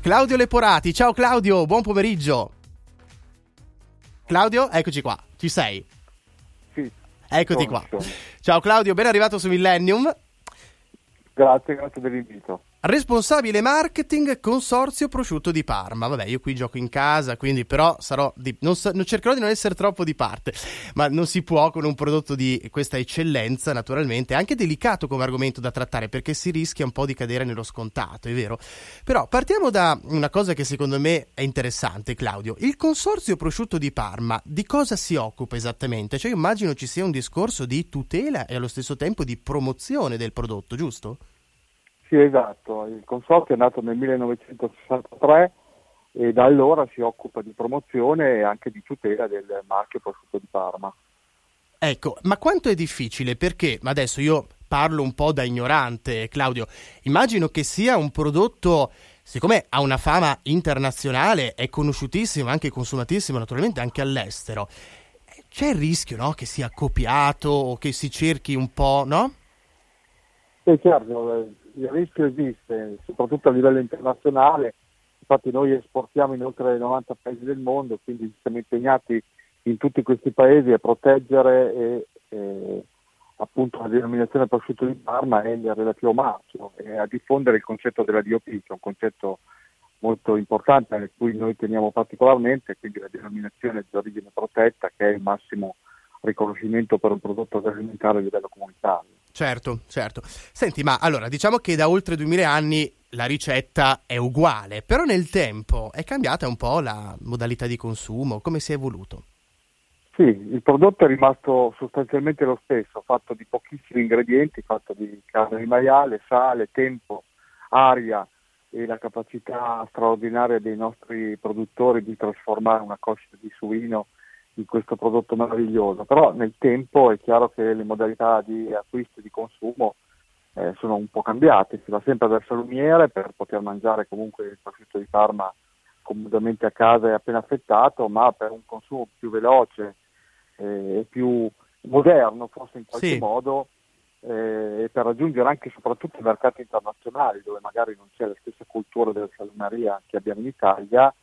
Claudio Leporati, ciao Claudio, buon pomeriggio. Claudio, eccoci qua, ci sei? Sì. Eccoti qua. Ciao Claudio, ben arrivato su Millennium. Grazie, grazie dell'invito. Responsabile marketing Consorzio Prosciutto di Parma. Vabbè, io qui gioco in casa, quindi però sarò di, non, non, cercherò di non essere troppo di parte, ma non si può con un prodotto di questa eccellenza, naturalmente, anche delicato come argomento da trattare perché si rischia un po' di cadere nello scontato, è vero? Però partiamo da una cosa che secondo me è interessante, Claudio. Il Consorzio Prosciutto di Parma di cosa si occupa esattamente? Cioè, io immagino ci sia un discorso di tutela e allo stesso tempo di promozione del prodotto, giusto? Sì, esatto. Il consorzio è nato nel 1963 e da allora si occupa di promozione e anche di tutela del marchio prosciutto di Parma. Ecco, ma quanto è difficile? Perché adesso io parlo un po' da ignorante, Claudio. Immagino che sia un prodotto, siccome ha una fama internazionale, è conosciutissimo, anche consumatissimo, naturalmente anche all'estero. C'è il rischio, no? Che sia copiato o che si cerchi un po', no? Sì, certo, il rischio esiste, soprattutto a livello internazionale, infatti noi esportiamo in oltre 90 paesi del mondo, quindi siamo impegnati in tutti questi paesi a proteggere e, e appunto la denominazione prosciutto di Parma e il relativo marchio e a diffondere il concetto della DOP, che è un concetto molto importante a cui noi teniamo particolarmente, quindi la denominazione di origine protetta che è il massimo riconoscimento per un prodotto agroalimentare a livello comunitario. Certo, certo. Senti, ma allora diciamo che da oltre 2000 anni la ricetta è uguale, però nel tempo è cambiata un po' la modalità di consumo, come si è evoluto? Sì, il prodotto è rimasto sostanzialmente lo stesso, fatto di pochissimi ingredienti, fatto di carne di maiale, sale, tempo, aria e la capacità straordinaria dei nostri produttori di trasformare una coscia di suino di questo prodotto meraviglioso, però nel tempo è chiaro che le modalità di acquisto e di consumo eh, sono un po' cambiate, si va sempre verso l'umiere per poter mangiare comunque il prosciutto di Parma comodamente a casa e appena affettato, ma per un consumo più veloce eh, e più moderno forse in qualche sì. modo eh, e per raggiungere anche e soprattutto i mercati internazionali dove magari non c'è la stessa cultura della salumeria che abbiamo in Italia,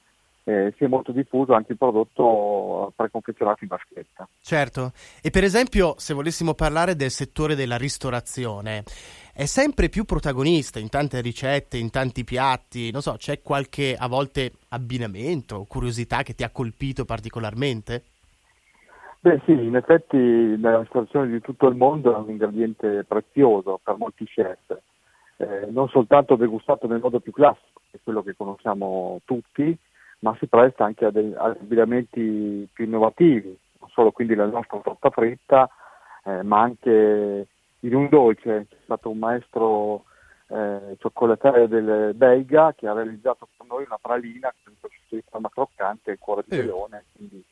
eh, si è molto diffuso anche il prodotto preconfezionato in vaschetta. Certo, e per esempio se volessimo parlare del settore della ristorazione, è sempre più protagonista in tante ricette, in tanti piatti, non so, c'è qualche a volte abbinamento, curiosità che ti ha colpito particolarmente? Beh sì, in effetti nella ristorazione di tutto il mondo è un ingrediente prezioso per molti chef, eh, non soltanto degustato nel modo più classico, che è quello che conosciamo tutti, ma si presta anche a degli abbinamenti più innovativi, non solo quindi la nostra torta fritta, eh, ma anche in un dolce. C'è stato un maestro eh, cioccolatere del Belga che ha realizzato per noi una pralina con il prosciutto di forma croccante e il cuore di leone, quindi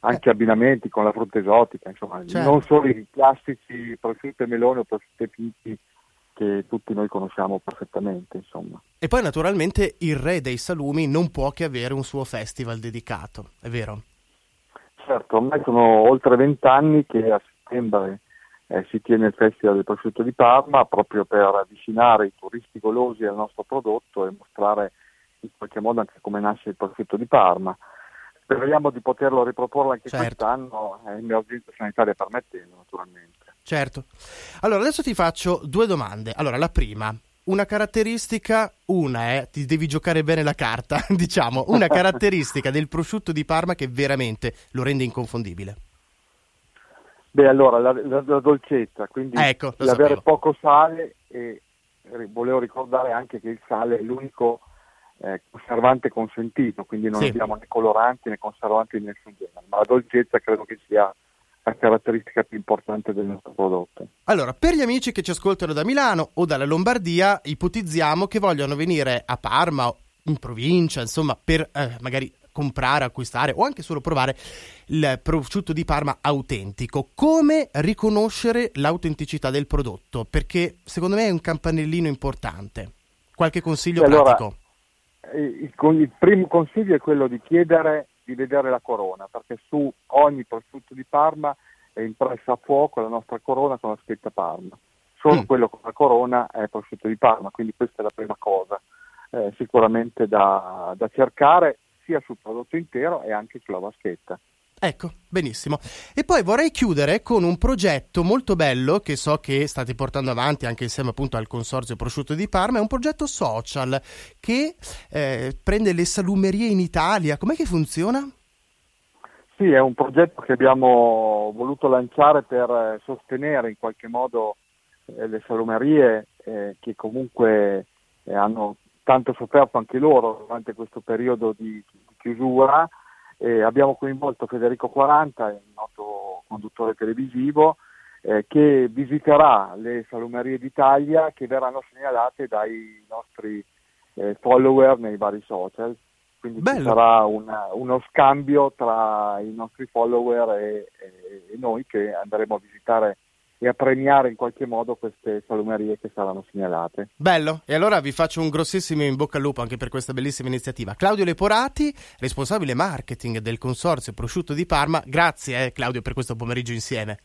anche abbinamenti con la frutta esotica, insomma, certo. non solo i classici prosciutto e melone o prosciutto e pinti che tutti noi conosciamo perfettamente. Insomma. E poi naturalmente il re dei salumi non può che avere un suo festival dedicato, è vero? Certo, ormai sono oltre vent'anni che a settembre eh, si tiene il Festival del Prosciutto di Parma proprio per avvicinare i turisti golosi al nostro prodotto e mostrare in qualche modo anche come nasce il prosciutto di Parma. Speriamo di poterlo riproporre anche certo. quest'anno, eh, emergenza sanitaria permettendo naturalmente. Certo. Allora, adesso ti faccio due domande. Allora, la prima, una caratteristica, una è, eh, ti devi giocare bene la carta, diciamo, una caratteristica del prosciutto di Parma che veramente lo rende inconfondibile. Beh, allora, la, la, la dolcezza, quindi ecco, l'avere poco sale e volevo ricordare anche che il sale è l'unico eh, conservante consentito, quindi non sì. abbiamo né coloranti né conservanti di nessun genere, ma la dolcezza credo che sia la caratteristica più importante del nostro prodotto. Allora, per gli amici che ci ascoltano da Milano o dalla Lombardia, ipotizziamo che vogliono venire a Parma o in provincia, insomma, per eh, magari comprare, acquistare o anche solo provare il prosciutto di Parma autentico. Come riconoscere l'autenticità del prodotto? Perché secondo me è un campanellino importante. Qualche consiglio allora, pratico? Il, il primo consiglio è quello di chiedere di vedere la corona, perché su ogni prosciutto di Parma è impressa a fuoco la nostra corona con la scritta Parma. Solo mm. quello con la corona è prosciutto di Parma, quindi questa è la prima cosa. eh, sicuramente da, da cercare sia sul prodotto intero e anche sulla vaschetta. Ecco, benissimo. E poi vorrei chiudere con un progetto molto bello che so che state portando avanti anche insieme appunto al Consorzio Prosciutto di Parma, è un progetto social che eh, prende le salumerie in Italia. Com'è che funziona? Sì, è un progetto che abbiamo voluto lanciare per eh, sostenere in qualche modo eh, le salumerie eh, che comunque eh, hanno tanto sofferto anche loro durante questo periodo di, di chiusura eh, abbiamo coinvolto Federico 40, il noto conduttore televisivo, eh, che visiterà le salumerie d'Italia che verranno segnalate dai nostri eh, follower nei vari social. Quindi Bello. ci sarà una, uno scambio tra i nostri follower e, e, e noi che andremo a visitare e a premiare in qualche modo queste salumerie che saranno segnalate. Bello, e allora vi faccio un grossissimo in bocca al lupo anche per questa bellissima iniziativa. Claudio Leporati, responsabile marketing del Consorzio Prosciutto di Parma, grazie eh, Claudio per questo pomeriggio insieme.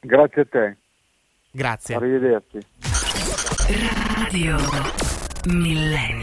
Grazie a te. Grazie. Arrivederci. Radio Millennio.